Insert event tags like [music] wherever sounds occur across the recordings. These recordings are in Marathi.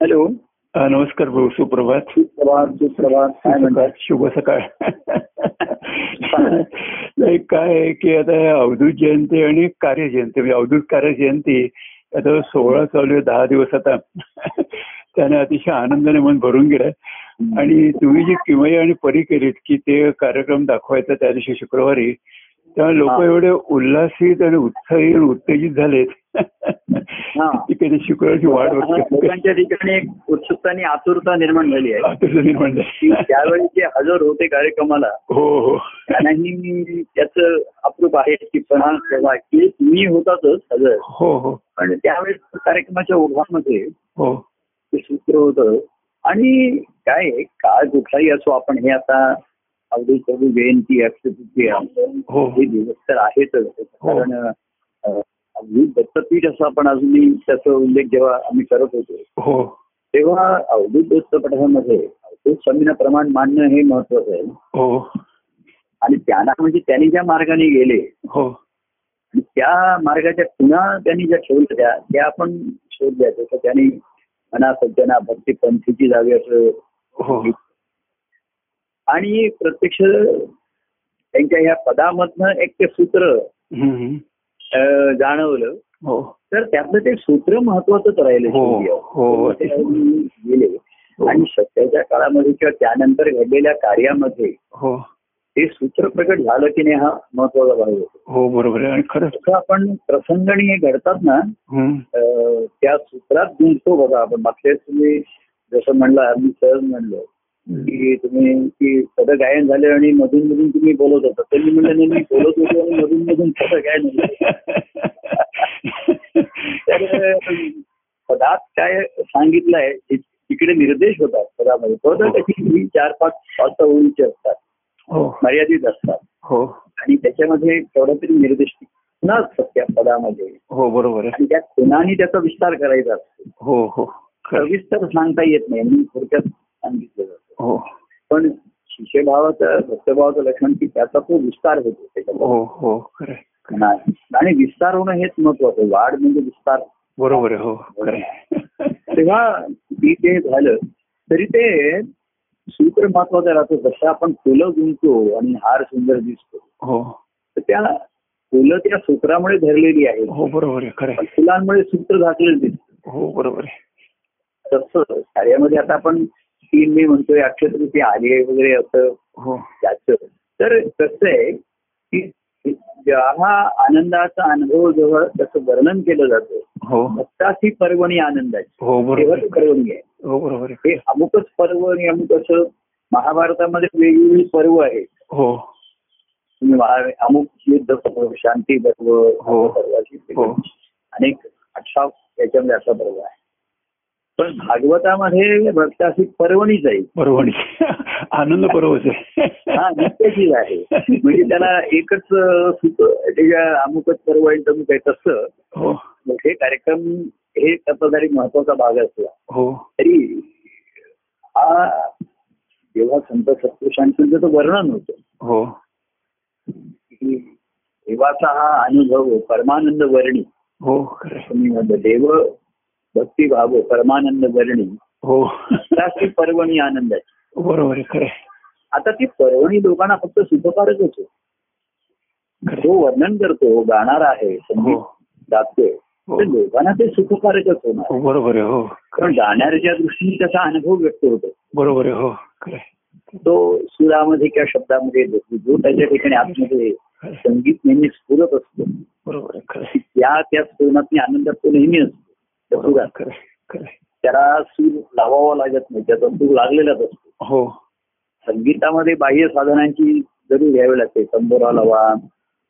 हॅलो. नमस्कार भाऊ सुप्रभात. सुप्रभात सुप्रभात. काय म्हणतात शुभ सकाळ. नाही काय की आता अवधूत जयंती आणि कार्य जयंती म्हणजे अवधूत कार्य जयंती आता सोहळा चालू आहे दहा दिवस आता. त्याने अतिशय आनंदाने मन भरून गेलं आणि तुम्ही जी किमई आणि परी केलीत की ते कार्यक्रम दाखवायचा त्या दिवशी शुक्रवारी तेव्हा लोक. एवढे उल्हासित आणि उत्साही आणि उत्तेजित झालेत. हा. कधी शुक्रवारची वाट लोकांच्या ठिकाणी एक उत्सुकता आणि आतुरता निर्माण झाली आहे. तसं निर्माण झालं. त्यावेळी जे हजर होते कार्यक्रमाला हो हो. त्यांनाही त्याच अप्रूप आहे की पण तेव्हा की मी होतातच हजर. हो हो. पण त्यावेळेस कार्यक्रमाच्या ओघामध्ये हो. ते सूत्र होतं. आणि काय काळ कुठलाही असो आपण हे आता अवधी प्रभू जयंती अक्षतृतीया हो. हे दिवस तर आहेतच. कारण अं, अगदी दत्तपीठ असं आपण अजूनही त्याचा उल्लेख जेव्हा आम्ही करत होतो हो. तेव्हा अवधूत दत्तपीठामध्ये अवधूत स्वामींना प्रमाण मानणं हे महत्वाचं आहे. हो. आणि त्यांना म्हणजे त्यांनी ज्या मार्गाने गेले हो. आणि त्या मार्गाच्या पुन्हा त्यांनी ज्या ठेवल्या त्या आपण शोधल्या तर त्यांनी मना सज्जना भक्ती पंथीची जावी असं हो. आणि प्रत्यक्ष त्यांच्या या पदामधनं एक ते सूत्र जाणवलं. हो. तर त्यातलं ते सूत्र महत्वाचंच राहिलं हो. हो. गेले. आणि सध्याच्या काळामध्ये किंवा त्यानंतर घडलेल्या कार्यामध्ये हो. ते सूत्र प्रकट झालं की नाही हा महत्त्वाचा भाग होतो. हो बरोबर आणि खरंच आपण प्रसंगणी हे घडतात ना त्या सूत्रात गुंततो बघा आपण. मागच्या तुम्ही जसं म्हणला मी सहज म्हणलं. की तुम्ही की पद गायन झाले आणि मधून मधून तुम्ही बोलत होता. त्यांनी म्हणलं नाही मी बोलत होतो आणि मधून मधून पद गायन. तर पदात काय सांगितलंय तिकडे निर्देश होतात पदामध्ये. पद कशी ही चार पाच पाच ओळीचे असतात. हो. मर्यादित असतात. हो. आणि त्याच्यामध्ये थोडा तरी निर्देश खुणा असतात त्या पदामध्ये. हो बरोबर आणि त्या खुणाने त्याचा विस्तार करायचा असतो. हो हो. सविस्तर सांगता येत नाही. म्हणून थोडक्यात सांगितलं जातं हो पण शिष्यभावाचं भक्तभावाचं लक्षण की त्याचा तो विस्तार होतो त्याच्यामध्ये हो हो खरं आहे. खुणा. आणि विस्तार होणं हेच महत्वाचं आहे. वाढ म्हणजे विस्तार बरोबर आहे हो आहे. [laughs] तेव्हा ती ते झालं तरी ते सूत्र महत्वाचं राहतं जसं आपण फुलं गुंतो आणि हार सुंदर दिसतो हो तर त्या फुलं त्या सूत्रामुळे धरलेली आहेत हो बरोबर आहे खरं आहे. फुलांमुळे सूत्र झाकलेलं दिसतं हो बरोबर आहे तसं कार्यामध्ये आता आपण तीन मे म्हणतोय अक्षतृती आली आहे वगैरे असं. हो. त्याचं. तर कसं आहे की जेव्हा आनंदाचा अनुभव जेव्हा त्याचं वर्णन केलं जातं हो. भक्ताची पर्वणी आनंदाची. हो ती आहे. पर्वणी आहे. हो हे अमुकच पर्व आणि अमुक असं महाभारतामध्ये वेगवेगळी पर्व आहेत. हो. अमुक युद्ध पर्व शांती पर्व हो. पर्व अशी हो. अनेक अठरा याच्यामध्ये असा पर्व आहे. पण भागवतामध्ये भक्ताची पर्वणीच आहे. बरोबर आनंद पर्वच आहे. हा नित्याचीच आहे. म्हणजे त्याला एकच त्याच्या अमुकच पर्व आहे तमुक आहे तसं. हो. हे कार्यक्रम हे त्याचा जरी महत्त्वाचा भाग असला. हो. तरी हा जेव्हा संत सत्पुरुषांचं जर वर्णन होतं. हो. देवाचा हा अनुभव परमानंद वर्णी. हो देव भक्ती भाव परमानंद वर्णी हो त्याची पर्वणी आनंदाची बरोबर आहे खरं. आता ती पर्वणी लोकांना फक्त सुखकारकच होतो खरं जो वर्णन करतो गाणार आहे. संगीत हो गातोय हो. लोकांना ते सुखकारकच होणार हो बरोबर आहे हो कारण गाण्याच्या दृष्टीने त्याचा अनुभव व्यक्त होतो बरोबर आहे हो. तो सुरामध्ये किंवा शब्दामध्ये. जो त्याच्या ठिकाणी आतमध्ये. संगीत नेहमी स्फुरत असतो बरोबर आहे खरं आहे. त्या त्या स्फुरणात आनंदात तो नेहमी असतो त्याला सूर लावावा लागत नाही त्याचा सूर लागलेलाच असतो. हो. संगीतामध्ये बाह्य साधनांची जरूर घ्यावी लागते. तंबोरा लावा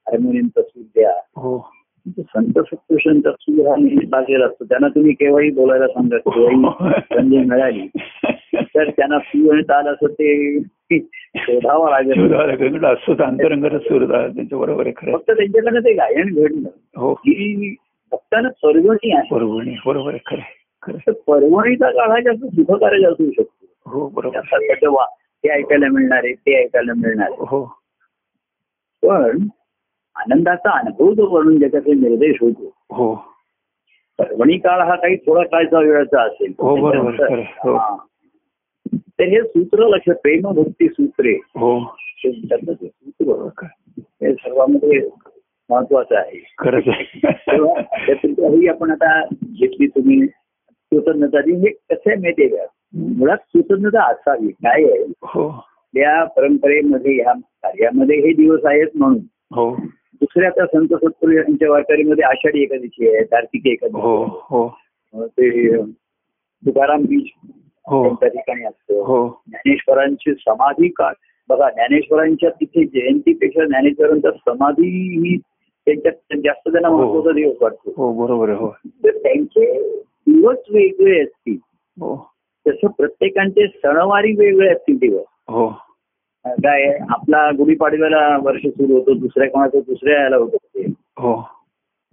हार्मोनियमचा सूर द्या. हो. संत सत्पुरुषांचा सूर हा नेहमी लागलेला असतो. त्यांना तुम्ही केव्हाही बोलायला सांगा केव्हाही संधी मिळाली तर त्यांना सूर आणि ताल असं ते शोधावं लागेल. लागेल. असतो तर अंतरंगाचा सूर त्यांच्या बरोबर. फक्त त्यांच्याकडनं ते गायन घडणं हो. ही भक्तांना परवणी आहे. आहे. बरोबर खरं परवणीचा काळ हा जास्त सुखकारक असू शकतो. हो बरोबर. ते ऐकायला मिळणार आहे ते ऐकायला मिळणार हो. पण आनंदाचा अनुभव जो म्हणून ज्याच्याकडे निर्देश होतो हो. पर्वणी काळ हा काही थोडा काळचा वेळाचा असेल. हो, बरोबर, हो. तर हे सूत्र लक्ष प्रेम भक्ती सूत्रे. हो. सूत्र हे सर्वांमध्ये महत्वाचं आहे. खरंच ही आपण आता घेतली तुम्ही कृतज्ञता हे कसं आहे माहितीये का मुळात कृतज्ञता असावी. काय आहे? हो. त्या परंपरेमध्ये ह्या कार्यामध्ये हे दिवस आहेत म्हणून. हो. दुसऱ्या त्या संत सत्पुरुष यांच्या वारकरीमध्ये आषाढी एकादशी आहे कार्तिकी हो एकादशी हो. आहे. ते तुकाराम बीच हो. त्यांच्या ठिकाणी असतं. हो. ज्ञानेश्वरांची समाधी का बघा ज्ञानेश्वरांच्या तिथे जयंतीपेक्षा ज्ञानेश्वरांच्या समाधी ही त्यांच्यात जास्त त्यांना हो. महत्त्वाचा दिवस वाटतो. हो बरोबर हो. तर त्यांचे दिवस वेगळे असतील. हो. तसं प्रत्येकांचे सणवारी वेगळे असतील दिवस. हो. काय आपला गुढीपाडव्याला वर्ष सुरू होतो दुसऱ्या कोणाचं दुसऱ्या याला होत असते हो.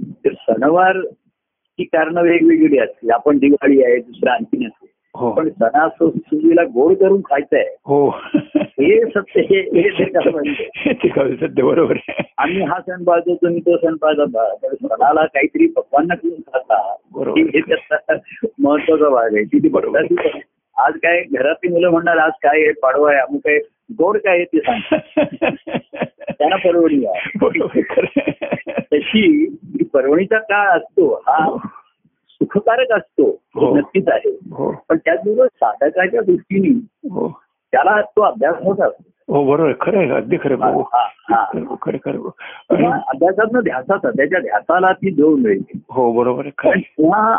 तर सणवार ची कारणं वेगवेगळी असतील. आपण दिवाळी आहे दुसरं आणखीन असते. हो. पण सणासुदीला गोड करून खायचं आहे हो. हे सत्य हे हे म्हणजे. काय सध्या बरोबर. आम्ही हा सण पाळतो तुम्ही तो सण पाळता सणाला काहीतरी पक्वांना करून खाता. बरोबर. हे त्याचा महत्त्वाचा भाग आहे. किती बघता आज काय घरातली मुलं म्हणणार आज काय आहे पाडवा आहे अमुक आहे. गोड काय आहे ते सांग. त्यांना परवडी आहे. बरोबर. तशी ही परवणीचा काळ असतो हा. सुखकारक असतो. हो. नक्कीच आहे. हो. पण त्याचबरोबर साधकाच्या दृष्टीने हो. त्याला तो अभ्यास होत असतो हो बरोबर. खरं आहे अगदी खरं. हो हा, हा. खरं खरं अभ्यासातनं ध्यासाचा त्याच्या ध्यासाला ती जोड मिळते हो बरोबर पण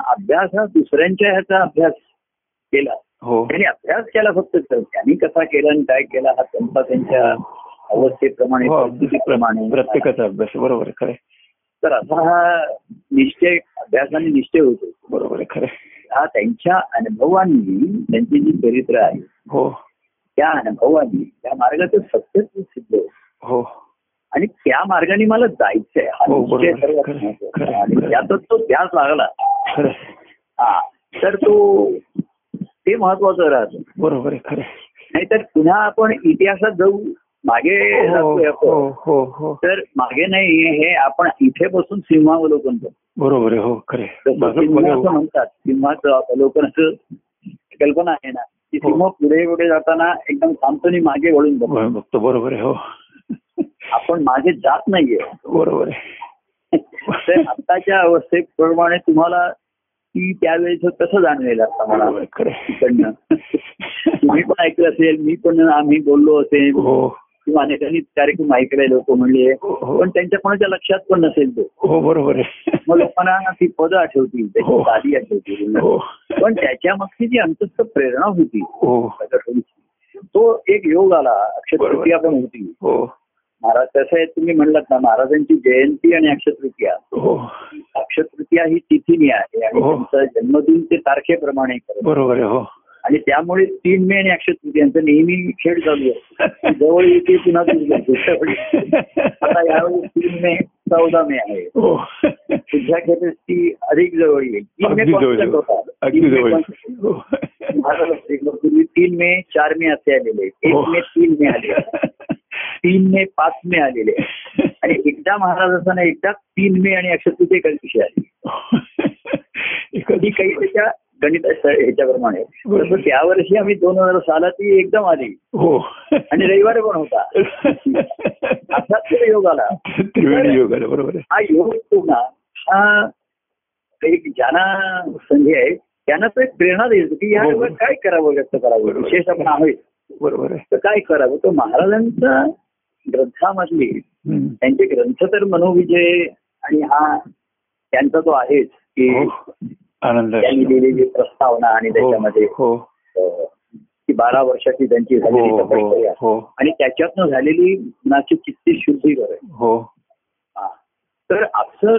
अभ्यास हा दुसऱ्यांच्या ह्याचा अभ्यास केला. हो. त्यांनी अभ्यास केला फक्त त्यांनी कसा केला आणि काय केला हा त्यांचा त्यांच्या अवस्थेप्रमाणे हो परिस्थितीप्रमाणे. प्रत्येकाचा अभ्यास. बरोबर खरं. तर असा हा निश्चय अभ्यासाने निश्चय होतो. बरोबर आहे. खरं. हा त्यांच्या अनुभवांनी त्यांची जी चरित्र आहे हो. त्या अनुभवांनी त्या मार्गाचं सत्य सिद्ध. हो. आणि त्या मार्गाने मला जायचंय. हा निश्चय. सर्वात आणि. त्यातच तो ध्यास लागला. हा. तर तो ते महत्वाचं राहतं. बरोबर आहे आहे. नाहीतर पुन्हा आपण इतिहासात जाऊ मागे हो हो तर मागे नाही हे आपण इथे बसून सिंहावलोकन करतो बरोबर आहे हो खरं म्हणतात सिंहाचं अवलोकन असं कल्पना आहे ना की हो. सिंह पुढे पुढे जाताना एकदम थांबतो मागे वळून बघतो. बघ- बघतो बरोबर आहे हो. आपण मागे जात नाहीये. बरोबर आहे. आताच्या अवस्थेप्रमाणे तुम्हाला ती त्यावेळेस कसं जाणवेल आता मला? तुम्ही पण ऐकलं असेल मी पण आम्ही बोललो असेल. हो. किंवा अनेकांनी कार्यक्रम ऐकले लोक म्हणले. हो पण त्यांच्या कोणाच्या लक्षात पण नसेल तो. हो बरोबर आहे. मग लोकांना ती पदं आठवतील हो. त्याची साधी आठवतील. हो. पण त्याच्या मागची जी अंतस्थ प्रेरणा होती हो. तो एक योग आला अक्षतृतीया पण होती. हो. महाराज कसं आहे तुम्ही म्हणलात ना महाराजांची जयंती आणि अक्षतृतीया हो. अक्षतृतीया ही तिथीनी आहे आणि हो. त्यांचा जन्मदिन ते तारखेप्रमाणे बरोबर हो. आणि त्यामुळे तीन मे आणि अक्षतृतीयांचा नेहमी खेळ चालू आहे [laughs] जवळ येते पुन्हा आता यावेळी तीन मे चौदा मे आहे. हो. पुढच्या खेपेस ती अधिक जवळ येईल. तीन मे होता. हो. पूर्वी तीन मे चार मे असे आलेले एक हो. मे तीन मे आले तीन मे पाच मे आलेले आणि एकदा महाराज असताना एकदा तीन मे आणि अक्षतृतीय एकाच दिवशी आली. कधी काही त्याच्या गणित ह्याच्याप्रमाणे. बरोबर. तसं त्या वर्षी आम्ही दोन हजार साला ती एकदम आली. हो. आणि रविवार पण होता. [laughs] असा योग आला. बरोबर हा योग ना हा एक ज्यांना संधी आहे त्यांना तो एक प्रेरणा देतो की या हो. योगात काय करावं व्यक्त करावं. विशेष आपण आहे. बरोबर तर काय करावं? तो महाराजांचा ग्रंथामधली. त्यांचे ग्रंथ तर मनोविजय आणि हा त्यांचा तो आहेच की हो. आनंद. त्यांनी लिहिलेली प्रस्तावना आणि त्याच्यामध्ये हो. अं, ती बारा वर्षाची त्यांची हो झालेली हो हो. आणि त्याच्यातनं झालेली मनाची चित्ती शुद्धीकर हो. हा. तर असं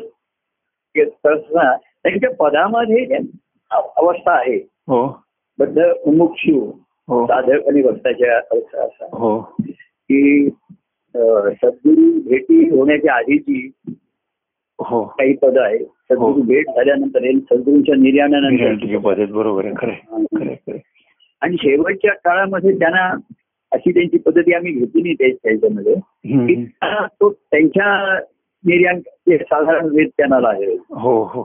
त्यांच्या पदामध्ये अवस्था आहे. हो. बद्ध मुमुक्षू हो. साधक आणि भक्ताच्या अवस्था असा हो. की सद्गुरू भेटी होण्याच्या आधीची हो काही पद आहे सद्गुरू भेट झाल्यानंतर हे सद्गुरूंच्या निर्याणानंतर पद्धत बरोबर आहे. आणि शेवटच्या काळामध्ये त्यांना अशी त्यांची पद्धती आम्ही घेतली नाही त्या- त्याच्यामध्ये. की तो त्यांच्या निर्याण साधारण वेद त्यांना आहे. हो हो.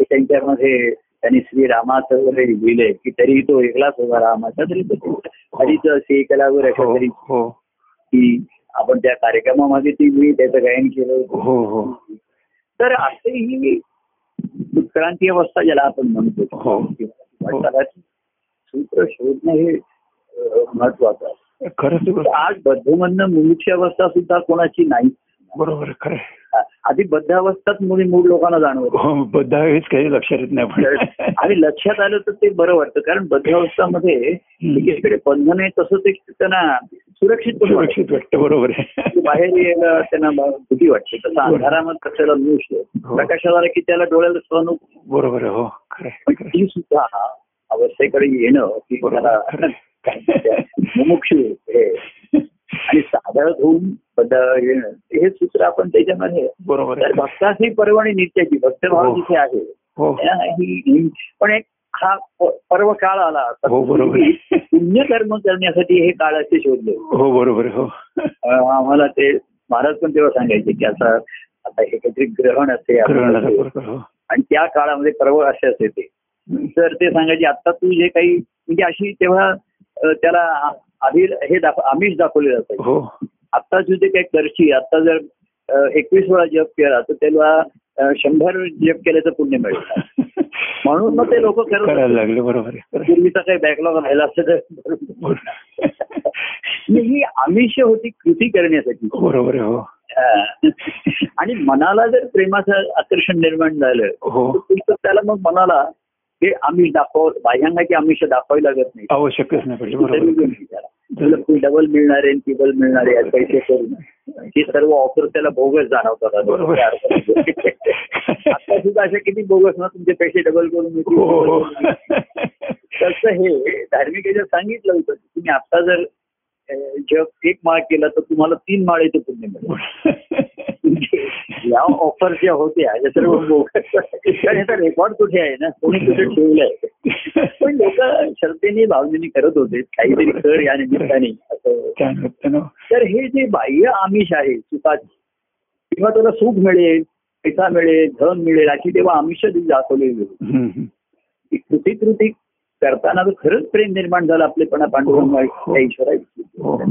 त्यांच्यामध्ये त्यांनी श्रीरामाचं वगैरे लिहिलंय की तरी तो एकलाच होता रामाचा तरी तो हरीच असे कलावर अशा हो तरी हो. की आपण त्या कार्यक्रमामध्ये ती मी त्याचं गायन केलं हो हो. तर असेही उत्क्रांती अवस्था ज्याला आपण म्हणतो. हो. सूत्र शोधणं हे महत्वाचं आहे. खरंच बरोबर. आज बद्धमधनं मुमुक्ष अवस्था सुद्धा कोणाची नाही. बरोबर खरं आधी बद्ध अवस्थाच मुली मूळ लोकांना जाणवत हो बद्ध हेच काही लक्षात येत नाही [laughs] आणि लक्षात आलं तर ते बरं वाटतं कारण बद्ध अवस्थामध्ये एकीकडे बंधन आहे तसं ते त्यांना सुरक्षित. सुरक्षित वाटतं बरोबर आहे [laughs] बाहेर यायला त्यांना भीती वाटते तसं बरोबर. अंधारामध्ये कशाला मिळू हो. प्रकाशाला की त्याला डोळ्याला सहन. बरोबर हो. ती सुद्धा अवस्थेकडे येणं की बरोबर त्याला. मुमुक्षु हे आणि साधारण होऊन येणं हे सूत्र आपण त्याच्यामध्ये बरोबर भक्तास ही पर्वणी नित्याची भक्तभाव हो. जिथे आहे हो ही ही- पण एक हा पर्व काळ आला हो, बरोबर. पुण्यकर्म करण्यासाठी हे काळ असे शोधले. हो बरोबर हो. आम्हाला ते महाराज पण तेव्हा सांगायचे की असं आता हे काहीतरी ग्रहण असे ग्रहणाचा बरोबर हो. आणि त्या काळामध्ये पर्व असे असे ते. तर ते सांगायचे आता तू जे काही म्हणजे अशी तेव्हा त्याला आधी हे दाख आमिष दाखवले जातं हो. आता तुझे काही करशी आता जर एकवीस वेळा जप केला तर त्याला शंभर जप केल्याचं पुण्य मिळेल म्हणून मग ते लोक करायला लागले बरोबर. पूर्वीचा काही बॅकलॉग राहिला असतं तर ही आमिष होती कृती करण्यासाठी. बरोबर हो. आणि मनाला जर प्रेमाचं आकर्षण निर्माण झालं हो. तर त्याला मग मनाला हे आमिष दाखव बाह्यांगाची आमिष दाखवावी लागत नाही. आवश्यकच नाही डबल मिळणार आहे टिबल मिळणार आहे पैसे करून हे सर्व ऑफर त्याला बोगस जाणवतात बरोबर. [laughs] आता सुद्धा अशा किती बोगस ना तुमचे पैसे डबल करून हो हो. [laughs] तसं हे धार्मिक याच्यात सांगितलं होतं की तुम्ही आता जर जप एक माळ केला तर तुम्हाला तीन माळेचे पुण्य मिळेल. [laughs] या ऑफर ज्या होत्या या सर्व याचा रेकॉर्ड कुठे आहे ना? कोणी कुठे ठेवलंय? पण लोक श्रद्धेने भावनेने करत होते. काहीतरी कर या निमित्ताने. असं. तर हे जे बाह्य आमिष आहे सुखाची किंवा तुला सुख मिळेल पैसा मिळेल धन मिळेल अशी तेव्हा आमिष दाखवलेली कृती कृती करताना खरंच प्रेम निर्माण झालं आपलेपणा पांडुरंग हो.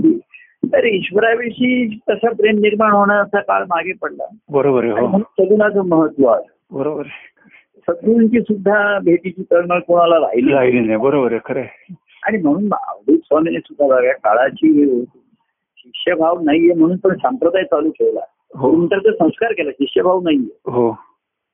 तर ईश्वराविषयी तसं प्रेम निर्माण होण्याचा काळ मागे पडला. बरोबर हो. सगुणाचं महत्त्व आहे. बरोबर सद्गुरूंची सुद्धा भेटीची तळमळ कोणाला राहिली. राहिली नाही. बरोबर आहे खरं. आणि म्हणून अवधूत स्वामीने सुद्धा बघा काळाची. शिष्यभाव नाहीये म्हणून पण संप्रदाय चालू ठेवला. हो. नंतर ते संस्कार केला शिष्यभाव नाहीये. हो.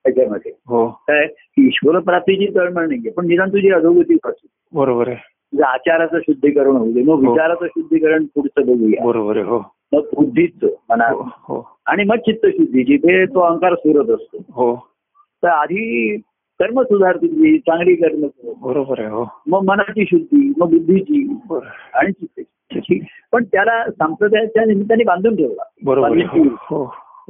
त्याच्यामध्ये. हो. काय? ईश्वर प्राप्तीची तळमळ नाहीये. पण निदान तुझी अधोगती पासून बरोबर आहे. आचाराचं शुद्धीकरण होऊ दे मग हो. विचाराचं शुद्धीकरण पुढचं बघूया. बरोबर आहे हो. मग बुद्धीचं म्हणा. हो हो. आणि मग चित्तशुद्धी जिथे तो अहंकार सुरत असतो. हो. तर आधी कर्म सुधार तुझी चांगली कर्म. बरोबर आहे हो. मग मनाची शुद्धी मग बुद्धीची. आणि चित्ताची पण त्याला संप्रदायाच्या निमित्ताने बांधून ठेवला. बरोबर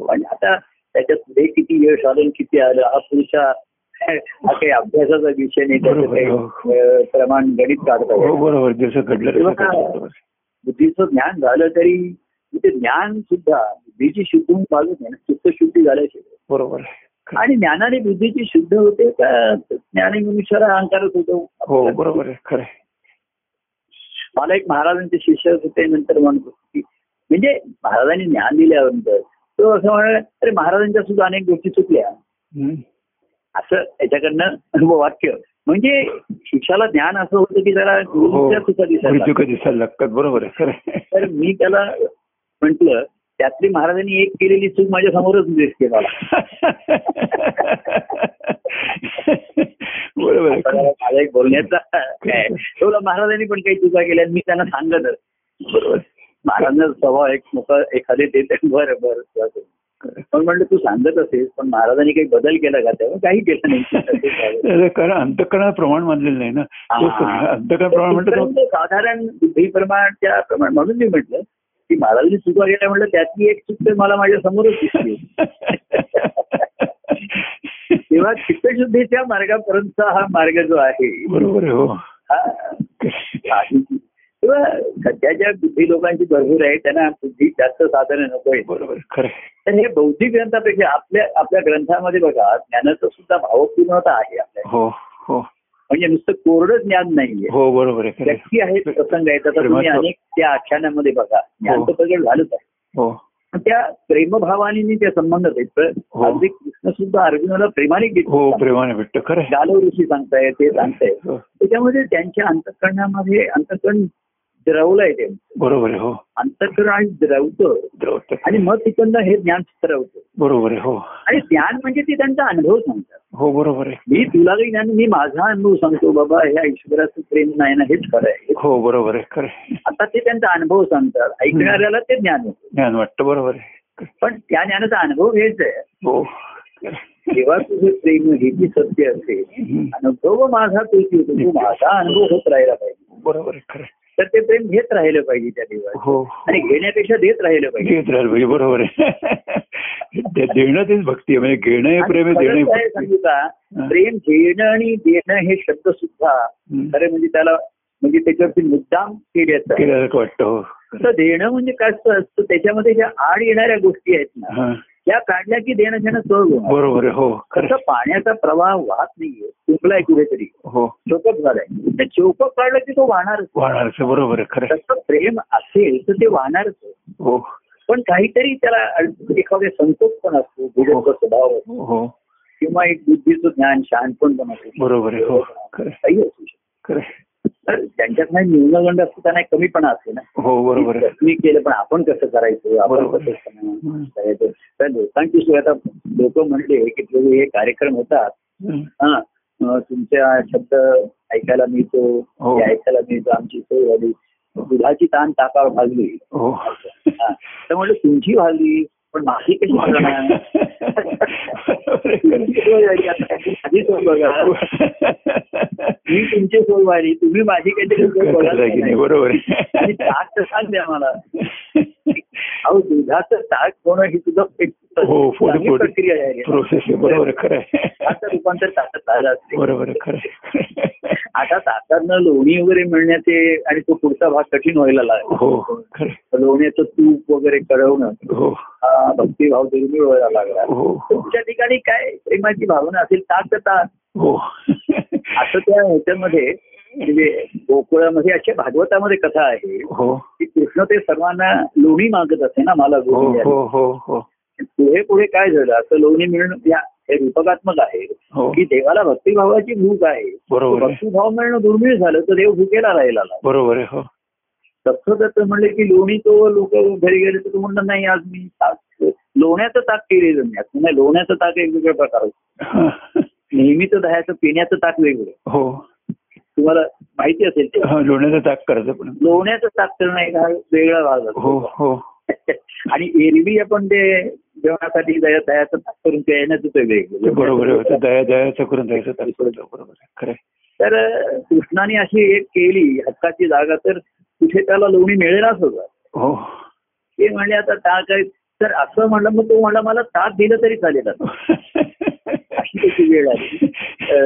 पण आता त्याच्यात किती यश आलं आणि किती आलं हा पुढच्या हा काही अभ्यासाचा विषय नाही त्याचं काही हो. प्रमाण गणित काढता हो येईल. बरोबर जसं घडलं तसं. बुद्धीचं ज्ञान झालं तरी ते ज्ञान सुद्धा बुद्धीची शुद्धी बाजूच आहे ना चित्तशुद्धी झाल्याशिवाय बरोबर. आणि ज्ञानाने बुद्धीची शुद्ध होते का ज्ञानी मनुष्याला अहंकारच होतो हो बरोबर आहे खरं आहे. मला एक महाराजांचे शिष्य होते नंतर म्हणत की म्हणजे महाराजांनी ज्ञान दिल्यानंतर तो असं म्हणाला अरे महाराजांच्या सुद्धा अनेक गोष्टी चुकल्या हम्म. असं त्याच्याकडनं वाक्य. म्हणजे शिक्षाला ज्ञान असं होतं की त्याला हो. चुका दिसायला लागतात. बरोबर आहे. तर मी त्याला म्हंटल त्यातली महाराजांनी एक केलेली चूक माझ्या समोरच दिसते मला बरोबर माझा एक बोलण्याचा तुला महाराजांनी पण काही चुका केल्या मी त्यांना सांगतच. बरोबर महाराजांचा स्वभाव एक मोठा एखादे देते बरं बरं. पण म्हणलं तू सांगत असेल पण महाराजांनी काही बदल केला का तेव्हा काही केलं नाही. कारण अंतकरणात प्रमाण मानलेलं नाही ना. अंतकरण प्रमाण म्हणतो साधारण बुद्धी प्रमाणच्या प्रमाण म्हणून मी म्हटलं की महाराजांनी चुका केल्या म्हटलं त्यातली एक चूक तर मला माझ्या समोरच दिसली. तेव्हा चित्तशुद्धीच्या मार्गापर्यंतचा हा मार्ग जो आहे बरोबर हो. [laughs] किंवा सध्याच्या बुद्धी लोकांची भरपूर आहे त्यांना बुद्धी जास्त साधनं नको आहे. बरोबर खरं तर हे बौद्धिक ग्रंथापेक्षा आपल्या आपल्या ग्रंथामध्ये बघा ज्ञानाचं सुद्धा भावपूर्णता आहे आपल्या हो हो. म्हणजे नुसतं कोरडं ज्ञान नाहीये. हो बरोबर आहे व्यक्ती आहेत प्रसंग आहेत आता तुम्ही अनेक त्या आख्यानामध्ये बघा. ज्ञान तर प्रगट झालंच आहे. हो. त्या प्रेमभावाने ते संबंध आहेत तर हो. अगदी कृष्ण सुद्धा अर्जुनाला प्रेमाने हो प्रेमाने भेटतं खरं आहे. गालो ऋषी सांगताय ते सांगताय हो, त्याच्यामध्ये त्यांच्या अंतकरणामध्ये अंतकरण द्रवलंय ते. बरोबर आहे हो. अंतकरण आणि द्रवतं द्रवतं. आणि मग तिकडनं हे ज्ञान स्त्रवतं बरोबर आहे हो. आणि ज्ञान म्हणजे ते त्यांचा अनुभव सांगतात. हो बरोबर आहे. मी तुला काही ज्ञान मी माझा अनुभव सांगतो बाबा ह्या ईश्वराचं प्रेम नाही ना हेच खरं आहे. हो बरोबर आहे खरं. आता ते त्यांचा अनुभव सांगतात. ऐकणाऱ्याला ते ज्ञान होतं. ज्ञान वाटतं बरोबर आहे. पण त्या ज्ञानाचा अनुभव हेच आहे. हो. जेव्हा तुझे प्रेम हे जी सत्य असेल. अनुभव माझा तोच होतो तो माझा अनुभव होत राहिला पाहिजे. बरोबर खरं. तर ते प्रेम घेत राहिलं पाहिजे त्या देवाचं. हो. आणि घेण्यापेक्षा देत राहिलं पाहिजे. घेत राहिलं पाहिजे बरोबर आहे. ते देणं तेच भक्ती आहे म्हणजे घेणं हे प्रेम देणं सांगू का. प्रेम घेणं आणि देणं हे शब्द सुद्धा. खरं म्हणजे त्याला म्हणजे त्याच्यावरती मुद्दाम केल्याचं वाटतं हो. तर देणं म्हणजे काय असतं त्याच्यामध्ये ज्या आड येणाऱ्या गोष्टी आहेत ना. त्या काढल्या की देणं घेणं सहज बरोबर आहे हो कसं पाण्याचा प्रवाह वाहत नाहीये तुंबलाय कुठेतरी. हो. चोकप झालाय. त्या चोकप काढलं की तो वाहणारच. वाहणारच बरोबर खरं. तसं प्रेम असेल तर ते वाहणारच. हो. पण काहीतरी त्याला अड- एखादे संकोच पण असतो भूगोलचा स्वभाव असतो. हो. किंवा एक बुद्धीचं ज्ञान शहाणपण पण असतो. बरोबर आहे हो. काही असू शकतं. तर त्यांच्यात नाही न्यूनगंड असतो त्यांना कमीपणा असते ना हो बरोबर मी केलं पण आपण कसं करायचं आपण. कसं. करायचं तर लोकांची सोय आता लोक म्हणले की हे कार्यक्रम होतात. हा तुमच्या शब्द ऐकायला मिळतो हो. ऐकायला मिळतो आमची सोय झाली दुधाची ताण ताकावर भाजली हो. तर म्हणलं तुमची भाजली पण माझी सोय [laughs] [laughs] बघा. मी तुमची सोय झाली तुम्ही माझी काहीतरी सोय बघा बरोबर ताक तर सांग द्या मला. अहो दुधाचं ताक होणं ही सुद्धा हो प्रक्रिया आहे. प्रोसेस बरोबर खरं रूपांतर ताकात असते. बरोबर खरं. आता ताकातनं लोणी वगैरे मिळण्याचे आणि तो पुढचा भाग कठीण व्हायला लागला. हो. लोण्याचं तूप वगैरे कळवणं. हा. भक्तिभाव दुर्मिळ व्हायला लागला. हो हो. तुमच्या ठिकाणी काय प्रेमाची भावना असेल तर ताक हो. असं त्या ह्याच्यामध्ये म्हणजे गोकुळामध्ये अशा भागवतामध्ये कथा आहे. की कृष्ण ते सर्वांना लोणी मागत असे ना मला पुढे पुढे काय झालं? असं लोणी मिळणं या हे रूपकात्मक आहे. की देवाला भक्तिभावाची भूक आहे. बरोबर भक्तिभाव मिळणं दुर्मिळ झालं तर देव भुकेला राहिला बरोबर आहे हो. तसं जर ते म्हणले की लोणी तो लोक घरी गेले तर तो म्हणणार नाही आज मी ताक लोण्याचं ताक केलेलं नाही. लोण्याचं ताक एक प्रकार असतो. हा. [laughs] नेहमीचं दह्याचं पिण्याचं ताक वेगळं. हो. तुम्हाला माहिती असेल ते. लोण्याचं ताक करायचं पण. लोण्याचं ताक करणं एक हा वेगळा भाग हो असतो. हो [laughs] आणि एरवी आपण ते जेवणासाठी दह्या दह्याचं ताक करून प्यायचं ते वेगळं. बरोबर होतं दया दयाचं करून द्यायचं ताक. बरोबर खरं. तर कृष्णाने अशी एक केली हक्काची जागा. तर कुठे त्याला लोणी मिळेनाच होता हो. ते म्हणले आता ताक आहे तर असं म्हणलं मग तो म्हणला मला ताक दिलं तरी चालेल आता. अशी त्याची वेळ आली.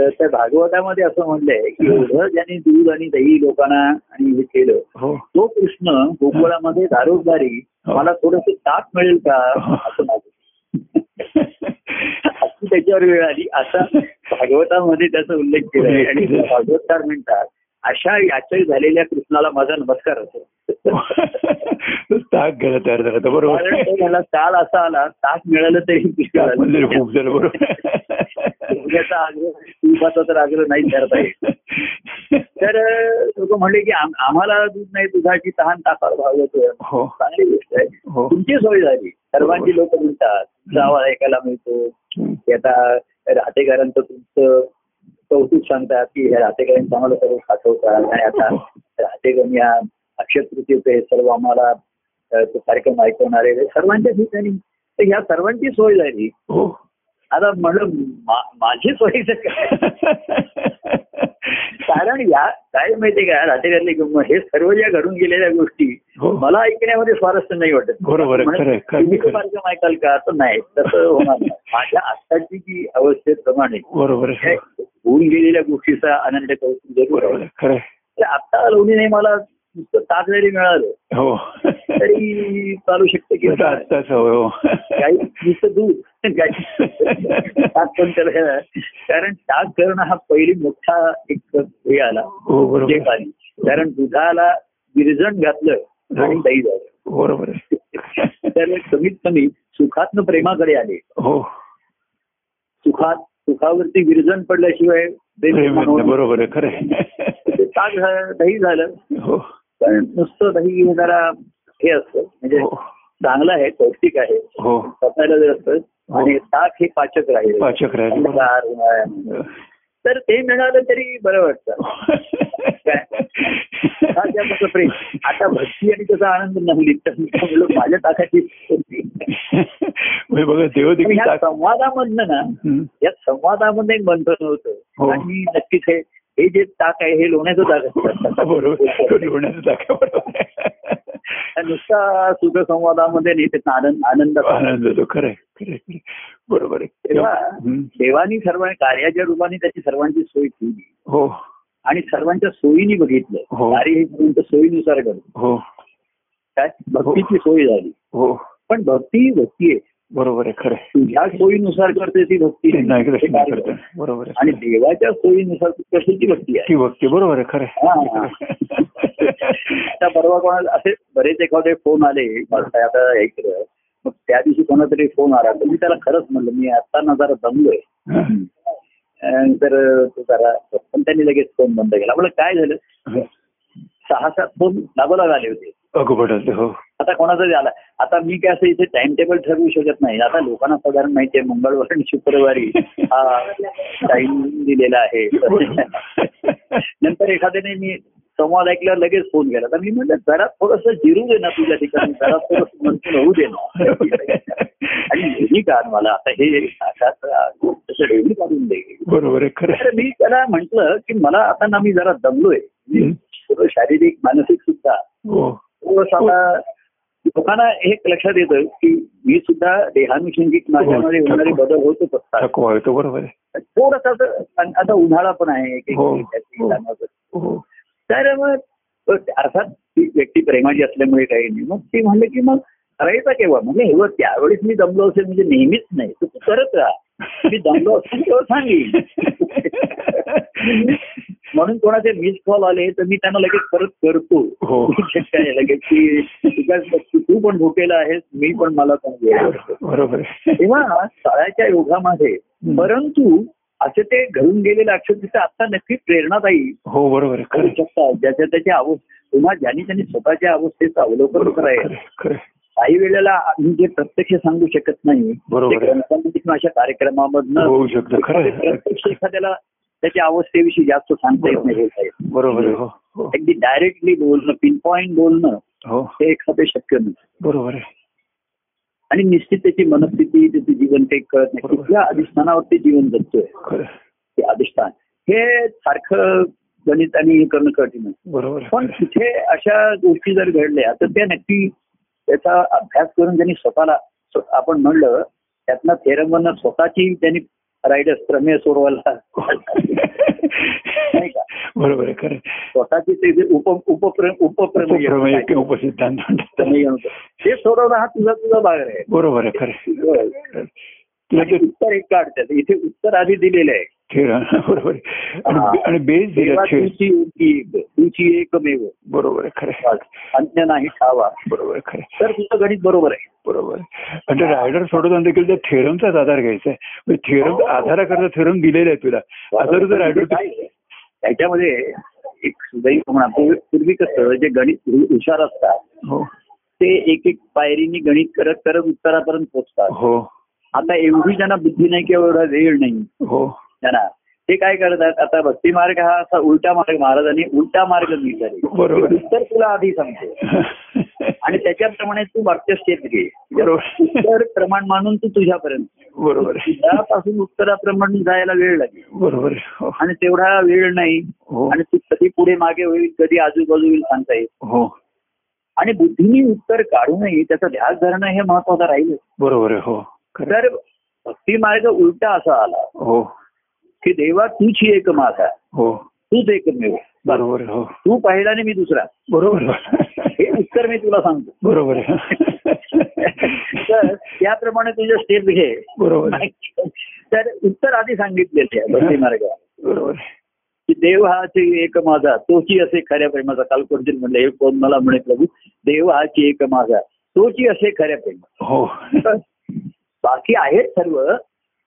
त्या भागवतामध्ये असं म्हणलंय की एवढं ज्यांनी दूध आणि दही लोकांना आणि हे केलं हो. तो कृष्ण गोकुळामध्ये दारोदारी हो. मला थोडस ताक मिळेल का? असं अशी त्याच्यावर वेळ आली. असा भागवतामध्ये त्याचा उल्लेख केला आणि भागवतकार म्हणतात अशा याचय झालेल्या कृष्णाला माझा नमस्कार असतो. ताक घ्यायला तयार झाला होता, बरोबर. कारण तो मला काल असा आला ताक मिळालं तरी तरी खूप झालं बरोबर. आग्रह तर आग्रह नाही करता येत तर लोक म्हणले की आम- आम्हाला दूध नाही दुधाची तहान ताकावर भागवतोय हो. चांगली गोष्ट आहे. हो. तुमची सोय झाली. सर्वांची लोक म्हणतात जावा ऐकायला मिळतो. की आता राहतेकरांचं तुमचं कौतुक सांगतात की ह्या राहतेकरांचं आम्हाला सर्व खातवतात आणि आता राहतेकरांनी या अक्षय तृतीयेचं हे सर्व आम्हाला कार्यक्रम ऐकवणारे हे सर्वांच्या ठिकाणी तर ह्या सर्वांची सोय झाली. हो. आता म्हणलं माझी सोयीचं काय? कारण या काय माहितीये का राहतेकरले हे सर्व ज्या घडून गेलेल्या गोष्टी हो. मला ऐकण्यामध्ये स्वारस्य नाही वाटत. बरोबर आहे, तुम्ही. कार्यक्रम ऐकाल का? तर नाही तसं होणार नाही. माझ्या आत्ताची जी अवस्थेप्रमाणे बरोबर हे होऊन गेलेल्या गोष्टीचा आनंद कौतुक जरूर. तर आत्ता लोणीने मला नुसतं ताक जरी मिळालं हो. तरी चालू शकतं की आता हो हो. काही नुसतं दूध पण त्याला कारण ताक करणं हा पहिली मोठा एक हे आला हो कारण दुधाला विरजण घातलं आणि दही झालं. बरोबर. तर कमीत कमी सुखातनं प्रेमाकडे आले. हो. सुखात सुखावरती विरजण पडल्याशिवाय. बरोबर आहे खरं ताक झालं दही झालं. हो. पण नुसतं दही जरा हे असतं म्हणजे हो. चांगलं आहे पौष्टिक आहे. हो. पचायला जर असतं आणि ताक हे पाचक राहील. पाचक राहील. तर ते मिळालं तरी बरं वाटतं. [laughs] त्याचं प्रेम आता भक्ती आणि त्याचा आनंद नाही माझ्या ताकाची होती. म्हणजे बघा ह्या संवादामधनं ना. या संवादामध्ये एक बंधन होतं हो. आणि नक्कीच हे हे जे ताक आहे हे लोण्याचं ताक [laughs] बरोबर लोण्याचं ताक. नुसता सुख संवादामध्ये नाही त्याचा आनंद आनंद आनंद होतो खरं. बरोबर आहे तेव्हा. देवानी सर्व कार्याच्या रूपाने त्याची सर्वांची सोय केली हो आणि सर्वांच्या सोयीनी बघितलं. हो. कार्य हे सर्वांच्या सोयीनुसार करतो हो. काय? भक्तीची सोय झाली. हो. पण भक्ती ही भक्ती आहे. बरोबर आहे खरं. तुझ्या सोयीनुसार करते ती भक्ती हे बरोबर आणि देवाच्या सोयीनुसार करते ती भक्ती आहे. ती भक्ती बरोबर आहे खरं हा. आता परवा कोणाला असे बरेच एखादे फोन आले. मला काय आता ऐकलं मग त्या दिवशी कोणातरी फोन आला. तर मी त्याला खरंच म्हणलं मी आता ना जरा दमलोय हं. अं, तर तो जरा पण त्यांनी लगेच फोन बंद केला. म्हणलं काय झालं? सहा सात फोन लाभला आले होते. हो. आता कोणाचा झाला आता मी काय असं इथे टाइम टेबल ठरवू शकत नाही. आता लोकांना साधारण माहितीये मंगळवार आणि शुक्रवारी हा [laughs] टाइम दिलेला आहे. [laughs] नंतर एखाद्याने मी संवाद ऐकल्यावर लगेच फोन केला तर मी म्हटलं जरा थोडस जिरू दे ना तुझ्या ठिकाणी जरा थोडस मंथन होऊ दे ना. [laughs] आणि नेहमी का मला आता हे तसं काढून दे. बरोबर आहे खरं तर मी त्याला म्हंटल की मला आता ना मी जरा दमलोय. हं. थोडं शारीरिक मानसिक सुद्धा. हो. थोडंस आता लोकांना हे लक्षात येतं की मी सुद्धा देहानुषंगिक माझ्यामध्ये हो, होणारे थकवा. बदल होतच असतात थोडस आता उन्हाळा पण आहे तर मग अर्थात ती व्यक्ती प्रेमाची असल्यामुळे काही नाही. मग ती म्हणले की मग करायचा केव्हा? म्हणजे हे त्यावेळेस मी दमलो असेल म्हणजे नेहमीच नाही. तू करत राहा. मी दमलो असेल तेव्हा सांगेन. म्हणून कोणाचे मिस कॉल आले तर मी त्यांना लगेच परत करतो. हो. लगेच की तुझ्या- तू पण भुकेला आहेस मी पण मला पण वेळ. बरोबर. तेव्हा काळाच्या योगामध्ये. परंतु असे ते घडून गेलेले अक्षर तिथे आता नक्की प्रेरणादायी हो बरोबर ज्याच्या त्याच्या अवस्था किंवा ज्यांनी त्यांनी स्वतःच्या अवस्थेचं अवलोकन करायचं. काही वेळेला आम्ही जे प्रत्यक्ष सांगू शकत नाही बरोबर. ग्रंथांमध्ये किंवा अशा कार्यक्रमामधनं होऊ शकतं. प्रत्यक्ष एखाद्याला त्याच्या अवस्थेविषयी जास्त सांगता येत नाही बरोबर हो हो. अगदी डायरेक्टली बोलणं पिन पॉईंट बोलणं हो. हे एखादं शक्य नाही. बरोबर आहे. आणि निश्चित त्याची मनस्थिती त्याचं जीवन काही कळत नाही. कुठल्या अधिष्ठानावरती जीवन जगतोय. ते अधिष्ठान हे सारखं गणित आणि हे करणं कठीण बरोबर. पण तिथे अशा गोष्टी जर घडल्या तर त्या नक्की त्याचा अभ्यास करून त्यांनी स्वतःला स्व- आपण म्हणलं त्यातनं थेरमधनं स्वतःची त्यांनी रायडर्स प्रमेय सोडवायला [laughs] नाही का? बरोबर आहे खरं. स्वतःची ते जे उपप्रमेय उपसिद्धांत म्हणतात. ते सोडवणं हा तुझा तुझा भाग आहे. बरोबर आहे खरं उत्तर एक काढतात. इथे उत्तर आधी दिलेलं आहे. खेळ. बरोबर. आणि हा. बेस दिला खेळ. तुझी एकमेव. बरोबर आहे. खरं. अन्य नाही ठावा. बरोबर खरं. तर तुझं गणित बरोबर आहे. बरोबर. आणि रायडर सोडवताना देखील त्या थेरमचाच आधार घ्यायचा आहे. थेरम आधाराकरता थेरम दिलेले आहे तुला. जर रायडर म्हणजे काय आहे? त्याच्यामध्ये एक सुदैव म्हणा पूर्वी कसं जे गणित हु- हुशार असतात हो. ते एक एक पायरीनी गणित करत करत उत्तरापर्यंत पोहोचतात. हो. आता एवढी त्यांना बुद्धी नाही किंवा एवढा वेळ नाही हो. त्यांना. ते काय करतात आता भक्ती मार्ग हा असा उलटा मार्ग महाराजांनी उलटा मार्ग बरोबर. उत्तर तुला आधी सांगतो. [laughs] आणि त्याच्याप्रमाणे तू वाक्यस्टेप घे. उत्तर प्रमाण मानून तू तुझ्यापर्यंत बरोबर. त्यापासून उत्तराप्रमाणे जायला वेळ लागेल. बरोबर. हो. आणि तेवढा वेळ नाही. हो. आणि तू कधी पुढे मागे होईल कधी आजूबाजू होईल सांगता येईल हो. आणि बुद्धीने उत्तर काढूनही त्याचा ध्यास धरणं हे महत्वाचं राहील. बरोबर हो. तर भक्ती मार्ग उलटा असा आला. हो. की देवा तुझी एक माता हो. तूच एकमेव बरोबर हो. तू पहिला आणि मी दुसरा. बरोबर. हे उत्तर मी तुला सांगतो. बरोबर आहे. तर त्याप्रमाणे तुझे स्टेप घे. बरोबर. तर उत्तर आधी सांगितलेले आहे भक्ती मार्गावर बरोबर. की देव हाची एक माझा तोची असे खऱ्या प्रेमाचा काल कोणतरी म्हणलं हे कोण मला म्हणे प्रभू देव हाची एक माझा तोची असे खऱ्या प्रेम हो. बाकी आहेत सर्व.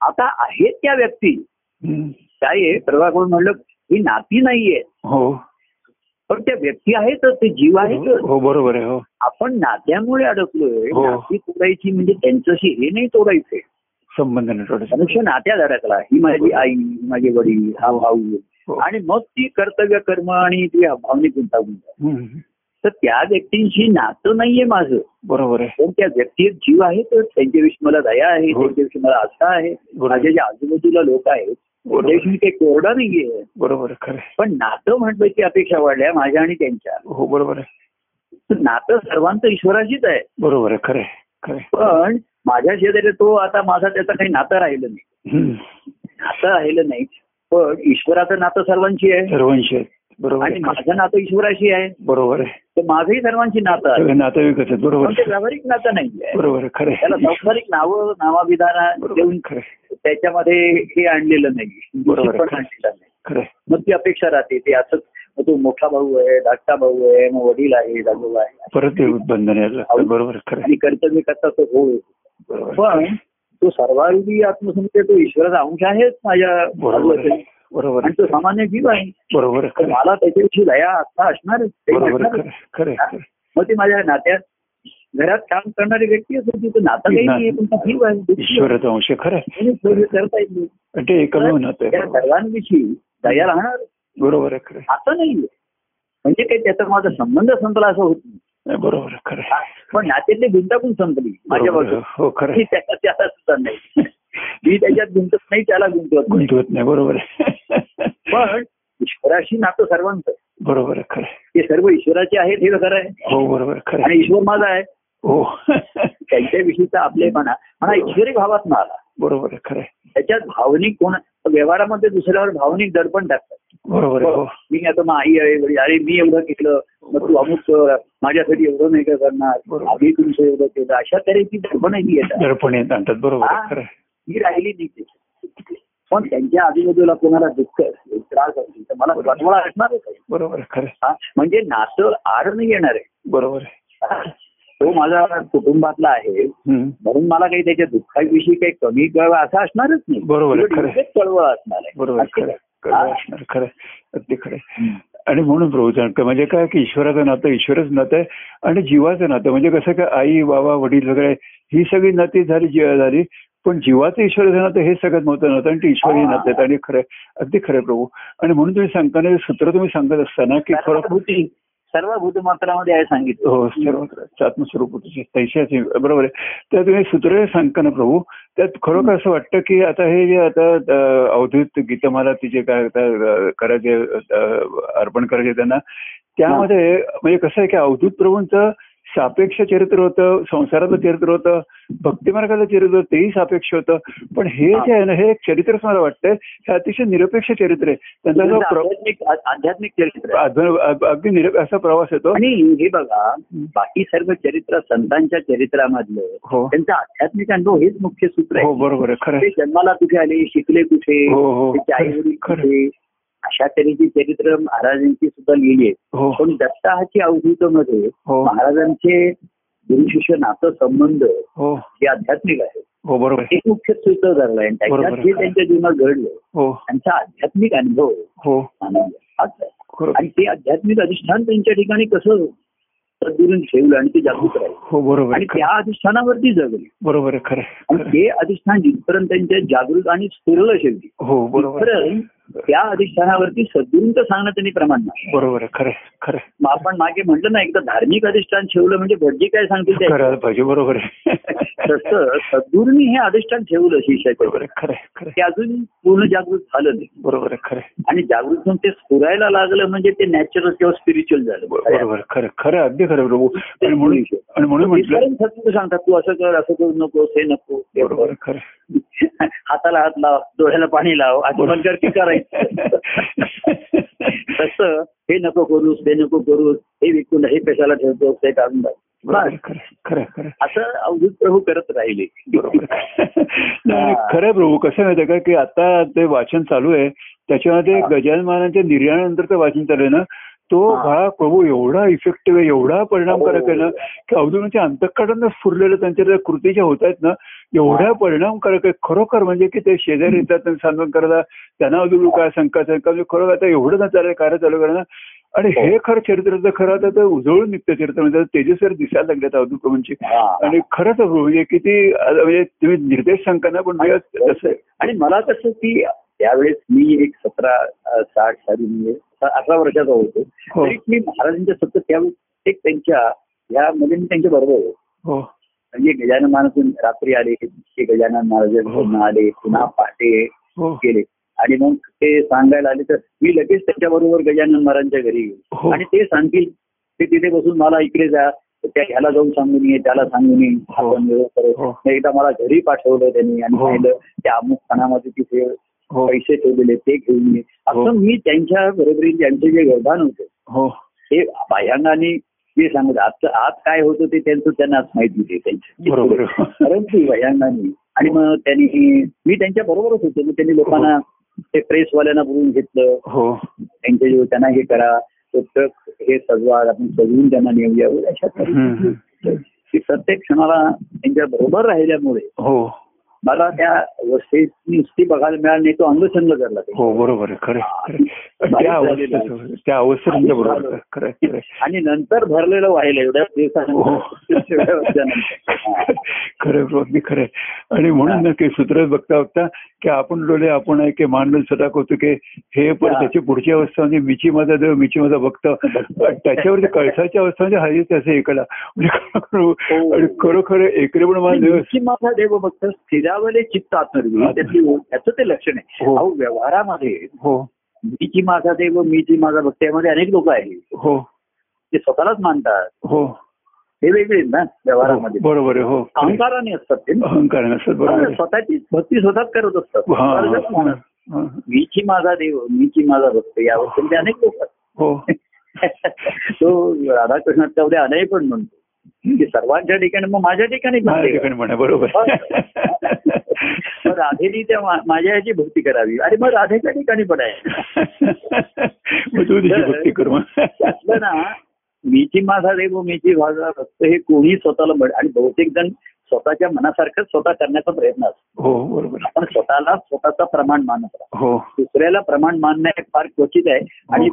आता आहेत त्या व्यक्ती. काय आहे? परवा कोण म्हणलं ही नाती नाहीये. हो. पण त्या व्यक्ती आहेतच ते जीव आहेतच हो बरोबर आहे हो. आपण नात्यामुळे अडकलोय. हो. नाती तोडायची म्हणजे त्यांच्याशी हे नाही तोडायचे संबंध. मनुष्य नात्यात अडकला ही माझी आई ही माझे वडील हा भाऊ. हो. आणि मग ती कर्तव्य कर्म आणि ती भावनिक गुंतागुंत. तर त्या व्यक्तींशी नातं नाहीये माझं. बरोबर आहे. पण त्या व्यक्तीत जीव आहे तर त्यांच्याविषयी मला दया आहे हो. त्यांच्याविषयी मला आस्था आहे. माझ्या ज्या आजूबाजूला लोक आहेत काही कोरडा नाहीये. बरोबर आहे खरं आहे. पण नातं म्हटल्याची अपेक्षा वाढल्या माझ्या आणि त्यांच्या. हो बरोबर आहे. नातं सर्वांचं ईश्वराशीच आहे. बरोबर आहे खरं आहे खरं आहे. पण माझ्या शेजारी तो आता माझा त्याचं काही नातं राहिलं नाही. नातं राहिलं नाही पण ईश्वराचं नातं सर्वांची आहे. सर्वांशी आहेत बरोबर आणि माझं नातं ईश्वराशी आहे. बरोबर आहे. तर माझंही सर्वांची नातं आहे. आहेत. बरोबर ते. व्यावहारिक नातं नाही बरोबर खरं त्याला. संसारिक नावं नावाविधान देऊन खरं. त्याच्यामध्ये हे आणलेलं नाही. बरोबर पण खरं. आणलेलं नाही. खरं. मग ती अपेक्षा राहते. ते असंच मग तो मोठा भाऊ आहे धाकटा भाऊ आहे मग वडील आहे दाजोबा आहे. परत बंधन यायला बरोबर खरं. आणि कर्तव्य करता तो हो आहे. पण तो सर्वांगी आत्मसंख्य तो ईश्वराचा अंश आहेच माझ्या बरोबर. आणि तो सामान्य जीव आहे. बरोबर. मला त्याच्याविषयी दया आता आहे. मग ते माझ्या नात्यात घरात काम करणारी व्यक्ती असेल तिथं नातं काही नाहीये पण ती जीव आहे दुःखी आहे. ईश्वराचा अंश खरं. करता येईल. ते सर्वांविषयी दया राहणार. बरोबर खरं. आता नाहीये म्हणजे काही त्याचा माझा संबंध संपला असं होत नाही. नाही, बरोबर खरं. पण नात्यातली गुंतागुंत संपली. माझ्या. बाजूला. हो खरं सुद्धा नाही. मी त्याच्यात गुंतत नाही त्याला गुंतवत गुंतवत नाही बरोबर पण ईश्वराशी नातं सर्वांचं बरोबर खरं. ते सर्व ईश्वराचे आहेत हे खरं आहे. हो बरोबर खरं आणि. ईश्वर माझा आहे. हो. त्यांच्याविषयीचा आपलेपणा. म्हणा ईश्वरी भावात ना आला. बरोबर खरं. त्याच्यात भावनिक कोण व्यवहारामध्ये दुसऱ्यावर भावनिक दडपण टाकतात. बरोबर हो. मी आता मग आई आहे अरे मी एवढं केलं मग तू अमुक माझ्यासाठी एवढं नाही का करणार. आम्ही तुमचं एवढं केलं. अशा तऱ्हेची दडपण ही येतात. दडपण येत आणतात बरोबर हा. खरं. ही राहिली नाही. पण त्यांच्या आजूबाजूला कोणाला दुःख असेल त्रास असेल तर मला असणारच आहे बरोबर खरं? म्हणजे नातं आड नाही येणार आहे बरोबर? तो माझा कुटुंबातला आहे. म्हणून मला काही त्याच्या दुःखाविषयी काही कमी कळवा असं असणारच नाही बरोबर कळवळ असणार आहे बरोबर आहे, खरं. खरं? असणार. अगदी. आणि म्हणून प्रभू म्हणजे काय की ईश्वराचं नातं ईश्वरच नातं आहे आणि जीवाचं नातं म्हणजे कसं काय आई बाबा वडील वगैरे ही सगळी नाती झाली जीवा झाली पण जीवाचं ईश्वराचं नातं हे सगळ्यात महत्वाचं नातं. आणि ते ईश्वरी. नातं आणि खरं. अगदी खरं प्रभू. आणि म्हणून तुम्ही सांगताना सूत्र तुम्ही सांगत असताना की खरं सर्व भूतमात्रामध्ये आहे सांगितलं. हो सर्व आत्मस्वरूप तैशाचे बरोबर आहे. तर तुम्ही सूत्र सांगता ना प्रभू त्यात खरोखर असं वाटतं की आता हे जे आता अवधूत गीतमाला तिचे काय आता करायचे अर्पण करायचे त्यांना त्यामध्ये म्हणजे कसं आहे की अवधूत प्रभूंचं सापेक्ष चरित्र होतं संसाराचं चरित्र होतं भक्तिमार्गाचं चरित्र होतं तेही सापेक्ष होतं. पण हे जे आहे ना हे एक चरित्रच मला वाटतंय हे अतिशय निरपेक्ष चरित्र आहे. त्यांचा जो प्र- आध्यात्मिक चरित्र अगदी निर असा प्रवास येतो. आणि हे बघा बाकी सर्व चरित्र संतांच्या चरित्रामधलं हो. त्यांचा आध्यात्मिक अनुभव हेच मुख्य सूत्र हो आहे. बरोबर आहे. खरं. जन्माला कुठे आले शिकले कुठे हो हो. आई वडील अशा तऱ्हेची चरित्र महाराजांची सुद्धा लिहिली आहेत हो. पण दत्ताहाची अवधूतमध्ये हो. महाराजांचे गुरु शिष्य नातं संबंध हो. हे आध्यात्मिक आहे. हो बरोबर. आहे. एक मुख्य सूत्र धरलं आहे. त्याच्यात. जे त्यांच्या जीवनात घडलं त्यांचा आध्यात्मिक अनुभव हो. आहे. आणि ते आध्यात्मिक अधिष्ठान त्यांच्या ठिकाणी कसं सद्गुरून ठेवलं आणि ते जागृत राहील. हो बरोबर. आणि आहे. त्या अधिष्ठानावरती जगली. बरोबर आहे खरं आहे. आणि आहे. ते अधिष्ठान जिथपर्यंत त्यांच्या जागृत आणि स्फुरलं शेवटी त्या अधिष्ठानावरती सद्गुरूंचं सांगणं त्यांनी प्रमाण नाही बरोबर खरं. खरं. मग आपण मागे म्हटलं ना एकदा धार्मिक अधिष्ठान ठेवलं म्हणजे भटजी काय सांगतील पाहिजे बरोबर आहे [laughs] तसं सद्गुरूंनी हे अधिष्ठान ठेवलं शिष्याच्या बरोबर खरं ते अजून पूर्ण जागृत झालं नाही. बरोबर खरं. आणि जागृत होऊन ते स्फुरायला लागलं म्हणजे ते नॅचरल किंवा स्पिरिच्युअल झालं बरोबर. खरं खरं अगदी खरं प्रभू आणि म्हणून सांगतात तू असं कर असं करू नकोस हे नको बरोबर खरं. हाताला हात लाव डोळ्याला पाणी लाव पण कर की करायचं. [laughs] तसं हे नको करूस ते नको करूस हे विकून हे कशाला ठेवतो ते काढून खरं असं अवधूत प्रभू करत राहिले. [laughs] खरं प्रभू कसं माहितीये का की आता ते वाचन चालू आहे त्याच्यामध्ये. गजानन महाराजांच्या निर्यानंतरचं वाचन चालू आहे ना तो. भाग प्रभू एवढा इफेक्टिव्ह आहे एवढा परिणामकारक आहे ना हो. की अवधूतांच्या अंतकडांना स्फुरलेलं त्यांच्या त्या कृतीच्या होत आहेत ना एवढ्या. परिणामकारक आहे खरोखर म्हणजे की ते शेजारी येतात त्यांना सांत्वन करायला त्यांना अजून काय शंका शंका म्हणजे खरं आता एवढं ना चालेल कार्य चालू करणं आणि हो. हे खरं चरित्राचं खरं आता उजळून निघतं चरित्र म्हणजे तेजसर दिसायला लागल्यात अवधूत प्रभूंची आणि खरंच म्हणजे किती म्हणजे तुम्ही निर्देश सांगता ना पण तसं. आणि मला कसं की त्यावेळेस मी एक सतरा साठ साली म्हणजे अठरा वर्षाचा होतो हो. तरी मी महाराजांच्या सतत त्यावेळेस एक त्यांच्या ह्यामध्ये मी त्यांच्या बरोबर होतो हो म्हणजे गजानन महाराज रात्री आले ते गजानन महाराज पुन्हा आले पुन्हा पहाटे हो गेले आणि मग ते सांगायला आले तर मी लगेच त्याच्याबरोबर गजानन महाराजांच्या घरी हो. गेलो आणि ते सांगतील ते तिथे बसून मला इकडे जा त्या ह्याला जाऊन सांगून ये त्याला सांगून ये हो. आपण. हो. एकदा मला घरी पाठवलं त्यांनी आणि हो. पाहिलं त्या अमुक स्थानामध्ये तिथे हो पैसे ठेवलेले ते घेऊन ये. हो. असं मी त्यांच्या बरोबरीने त्यांचे जे व्यवधान होते हो. ते बाह्यांगाने मी सांगत आत आत काय होतं ते त्यांचं त्यांनाच माहिती होते त्यांच्या बरोबर. परंतु आणि मग त्यांनी मी त्यांच्या बरोबरच होतो मग त्यांनी लोकांना ते प्रेसवाल्यांना बोलून घेतलं. हो. त्यांचे जे त्यांना हे करा पुस्तक हे सजवा आपण सजवून त्यांना नेऊया अशा प्रत्येक क्षणाला त्यांच्या बरोबर राहिल्यामुळे हो. मला त्या अवस्थेत नुसती बघायला मिळाली नाही तो अंगसंग ते. हो बरोबर आहे. त्या अवस्थेत अवस्थेत तुमच्या बरोबर. आणि नंतर भरलेलं व्हायला एवढ्या हो. दिवसानंतर. हा. खरं अगदी खरं. आणि म्हणून ना की सूत्र बघता बघता की आपण डोले आपण आहे की मांडल सटा कौतुके हे पण हा. त्याची पुढची अवस्था म्हणजे मिची माझा देव मिची माझा भक्त त्याच्यावरती कळसाच्या अवस्था म्हणजे हरी असं एकला म्हणजे खरोखर- खरोखर एकले पण माझा देव माझा देव भक्त स्थिरावले चित्त आत्मर्वी त्यातली त्याचं ते लक्षण आहे. हो. अहो व्यवहारामध्ये हो. मीची माझा देव मीची माझा भक्त यामध्ये अनेक लोक आहेत. हो. ते स्वतःलाच मानतात. हो. हे वेगळे ना व्यवहारामध्ये. बरोबर आहे हो. अहंकाराने असतात ते. अहंकार आहे. स्वतःची भक्ती स्वतःच करत असतात. हा. मीची माझा देव मीची माझा भक्त यावर ते अनेक लोक आहेत. हो. [laughs] तो राधाकृष्णात तेवढे अनय पण म्हणतो. की सर्वांच्या ठिकाणी मग माझ्या ठिकाणी बरोबर. राधेनी त्या माझ्या याची भक्ती करावी. आणि मग राधेच्या ठिकाणी पण आहे. [laughs] त्यातलं ना मीची माझा देव मीची माझा भक्त हे कोणी स्वतःला म्हण आणि बहुतेक जण स्वतःच्या मनासारखंच स्वतः करण्याचा प्रयत्न असतो. हो बरोबर. आपण स्वतःला स्वतःचा प्रमाण मानत हो. दुसऱ्याला प्रमाण मानणं हे फार क्वचित आहे. आणि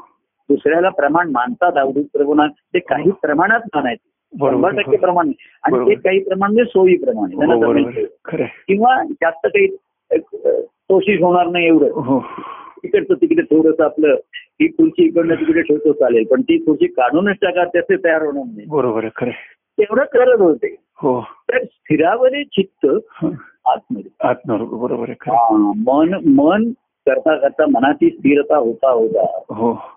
दुसऱ्याला प्रमाण मानतात अवधूत प्रमाणात ते काही प्रमाणात मानायचे. शंभर टक्के प्रमाण. आणि. ते काही प्रमाण म्हणजे सोयीप्रमाणे हो. किंवा जास्त काही कोशिश होणार नाही एवढं. हो. तिकडचं तिकडे थोडंसं आपलं ही खुर्ची इकडनं तिकडे ठेवतो चालेल. पण ती खुर्ची काढूनच टाका त्याचे तयार होणार नाही. बरोबर. तेवढं करत होते. हो. तर स्थिरावले चित्त हं. आतमध्ये बरोबर. हा, मन मन करता करता मनाची स्थिरता होता होता. हो हे.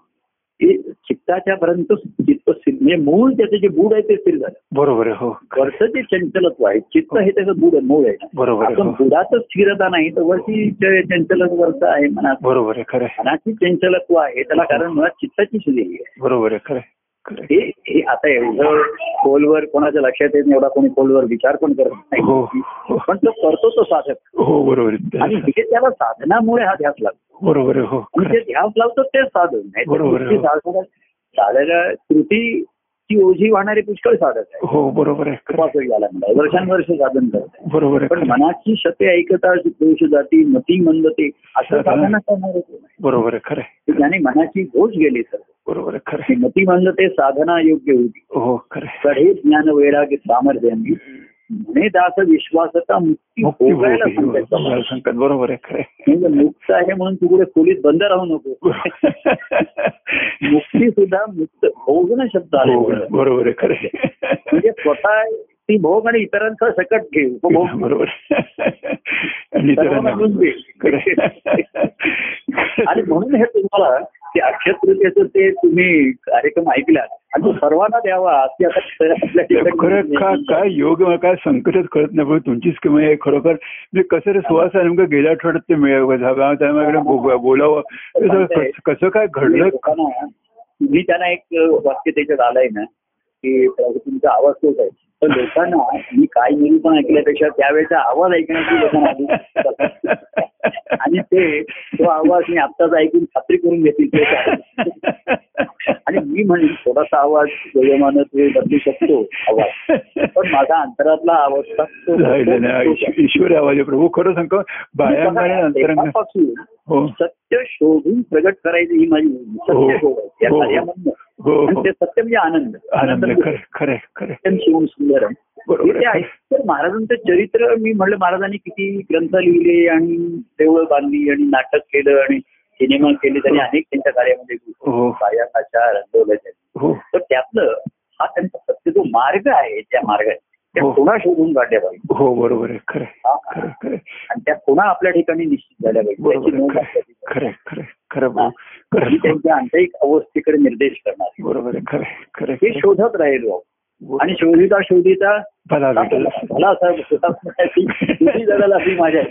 चित्ताच्या पर्यंत चित्त स्थिर म्हणजे मूळ त्याचं जे बूड आहे ते स्थिर झालं बरोबर आहे हो. वरचं जे चंचलत्व आहे चित्त हे त्याचं आहे मूळ आहे बरोबर आपण हो बुडातच स्थिरता नाही तर वरची च- चंचलत्व वरचं आहे मनात बरोबर आहे खरं. मनाची चंचलत्व आहे त्याला कारण मुळात चित्ताची सुदेली आहे बरोबर आहे खरं. हे हे आता एवढं खोलवर कोणाच्या लक्षात येत नाही एवढा कोणी खोलवर विचार पण करत हो नाही. हो पण तो करतो तो साधक. हो बरोबर. आणि हे त्याला साधनामुळे हा ध्यास लागतो. बरोबर हो. ध्यास लावतो ते साधन. नाही साधनं साधायला कृतीची ओझी वाहणारे पुष्कळ साधत आहे हो बरोबर आहे. उपासक याला म्हणतात वर्षानुवर्ष साधन करत. बरोबर आहे पण मनाची शते ऐकता दोष जाती मती मंदते असं साधन. करणारे? बरोबर आहे खरं. की मनाची घोष गेली सर बरोबर आहे खरं. मती मंदते साधना योग्य होती हो खरं. कढे ज्ञान वैराग्य सामर्थ्यांनी म्हणे दास विश्वासता मुक्ती भोगायला. सांगतात हो, बरोबर आहे. म्हणजे मुक्त आहे म्हणून तू कुठे खोलीत बंद राहू नको मुक्ती सुद्धा मुक्त भोगणं शब्द आले बरोबर आहे खरं. म्हणजे स्वतः ती भोग आणि इतरांचा सकट घे उपभोग बरोबर. आणि म्हणून हे तुम्हाला ते अक्षय तृतीयेचं ते तुम्ही कार्यक्रम ऐकला आणि तो सर्वांना द्यावा अशी आता खरं का काय योग काय संकटच कळत नाही पण तुमचीच किंमत आहे. खरोखर म्हणजे कसं रे आहे नेमकं गेल्या आठवड्यात ते मिळावं झालं. त्यामुळे बो- बोलावं. कसं काय घडलं? मी त्यांना एक वाक्य त्याच्यात आलंय ना की तुमचा आवाज तोच आहे. पण लोकांना मी काय निरूपण ऐकल्यापेक्षा त्यावेळेचा आवाज ऐकण्याची लोकांना आणि ते तो आवाज मी आत्ताच ऐकून खात्री करून घेतील. आणि मी म्हणेन थोडासा आवाज वयोमानं ते बदलू शकतो आवाज. पण माझा अंतरातला आवाज ईश्वरी आवाज प्रभू. खरं सांगतो तेव्हापासून हो. सत्य शोधून प्रगट करायची ही माझी हो. सत्य शोध हो. हो. ते सत्य म्हणजे आनंद. आनंद खरं खरं शिवम सुंदरम आहे. तर महाराजांचं चरित्र मी म्हणलं महाराजांनी किती ग्रंथ लिहिले आणि देवळं बांधली आणि नाटक केलं आणि सिनेमा केले. त्यांनी अनेक त्यांच्या कार्यामध्ये हो. रंगवल्या तर त्यातलं हा त्यांचा सत्य जो मार्ग आहे त्या मार्गाने. त्या हो. खुणा शोधून काढल्या पाहिजे. हो बरोबर आहे. खरं आणि त्या खुणा आपल्या ठिकाणी निश्चित झाल्या पाहिजे. खरं. खरं खरं त्यांच्या आंतरिक अवस्थेकडे निर्देश करणार. बरोबर आहे. खरं खरं हे शोधत राहिलो. आणि शोधिता शोधिता भेटेल मला असं तुझी जगाला अशी माझ्या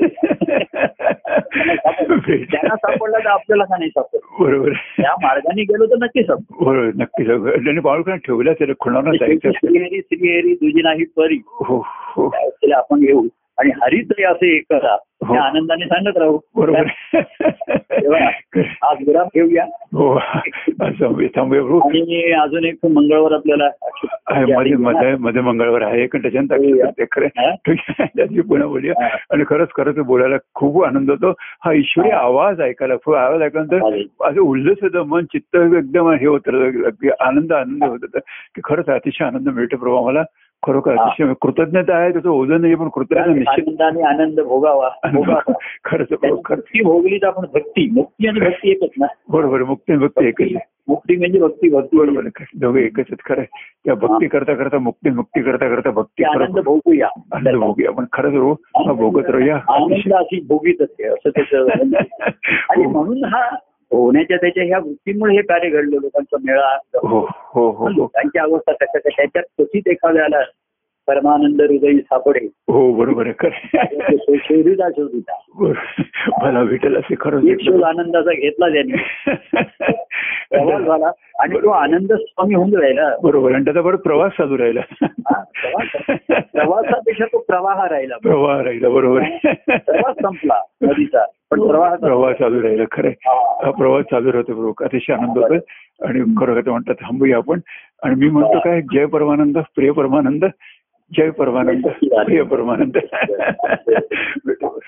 त्यांना सापडला तर आपल्याला का नाही सापडलं बरोबर. त्या मार्गाने गेलो तर नक्की सापडतो. बरोबर नक्कीच त्यांनी बाळकडे ठेवलं त्याला जायचं असेल. श्रीहरी श्रीहरी तुझी नाही परी. हो हो. आपण घेऊ. आणि हरित असे एक करा हो. त्या आनंदाने सांगत राहू. बरोबर. आज विराम ठेवूया हो प्रभू आणि अजून एक मंगळवार आपल्याला. मध्ये मंगळवार आहे. हो, हा? त्याची पुन्हा बोलूया. हा. आणि खरंच खरंच बोलायला खूप आनंद होतो. हा ईश्वरी आवाज ऐकायला खूप आवाज ऐकल्यानंतर. असं उल्लस होतं मन चित्त एकदम हे होतं अगदी आनंद आनंद होत होता. की खरंच अतिशय आनंद मिळतो प्रभू आम्हाला. खरोखर. अतिशय कृतज्ञता आहे त्याचं ओझं नाही पण कृतज्ञता निश्चित आनंदाने आनंद भोगावा [laughs] खरंच भक्ती भोगली तर आपण भक्ती मुक्ती आणि भक्ती एकच ना बरोबर मुक्ती आणि भक्ती एकच आहे. मुक्ती म्हणजे भक्ती भक्ती बरोबर. दोघे एकच आहेत खरं. त्या भक्ती करता करता मुक्ती मुक्ती करता करता भक्ती आनंद भोगूया आनंद भोगूया आपण खरंच रो हा भोगत राहूया आनंद अशी भोगीत असते असं त्याचं आणि हो म्हणून हा होण्याच्या त्याच्या ह्या वृत्तीमुळे हे कार्य घडलं लोकांचा मेळा हो हो हो. लोकांची अवस्था कशा कशा त्याच्यात क्वचित एखाद्याला परमानंद हृदयी सापडे. हो बरोबर आहे. खरं शोधिता शोधिता बरोबर. मला भेटेल असे एक शोध आनंदाचा घेतला त्यांनी. झाला. आणि तो आनंद स्वामी होऊन राहिला. बरोबर. आणि त्याचा परत प्रवास चालू राहिला. हा, प्रवास. प्रवासापेक्षा तो प्रवाह राहिला. प्रवाह राहिला बरोबर. प्रवास संपला नदीचा. पण प्रवाह प्रवाह चालू राहिला खरं. हा. हा प्रवास चालू राहतो बरोबर. अतिशय आनंद होतोय आणि खरं म्हणतात थांबूया आपण. आणि मी म्हणतो काय जय परमानंद प्रिय परमानंद. जय परमानंद प्रिय परमानंद भेटू.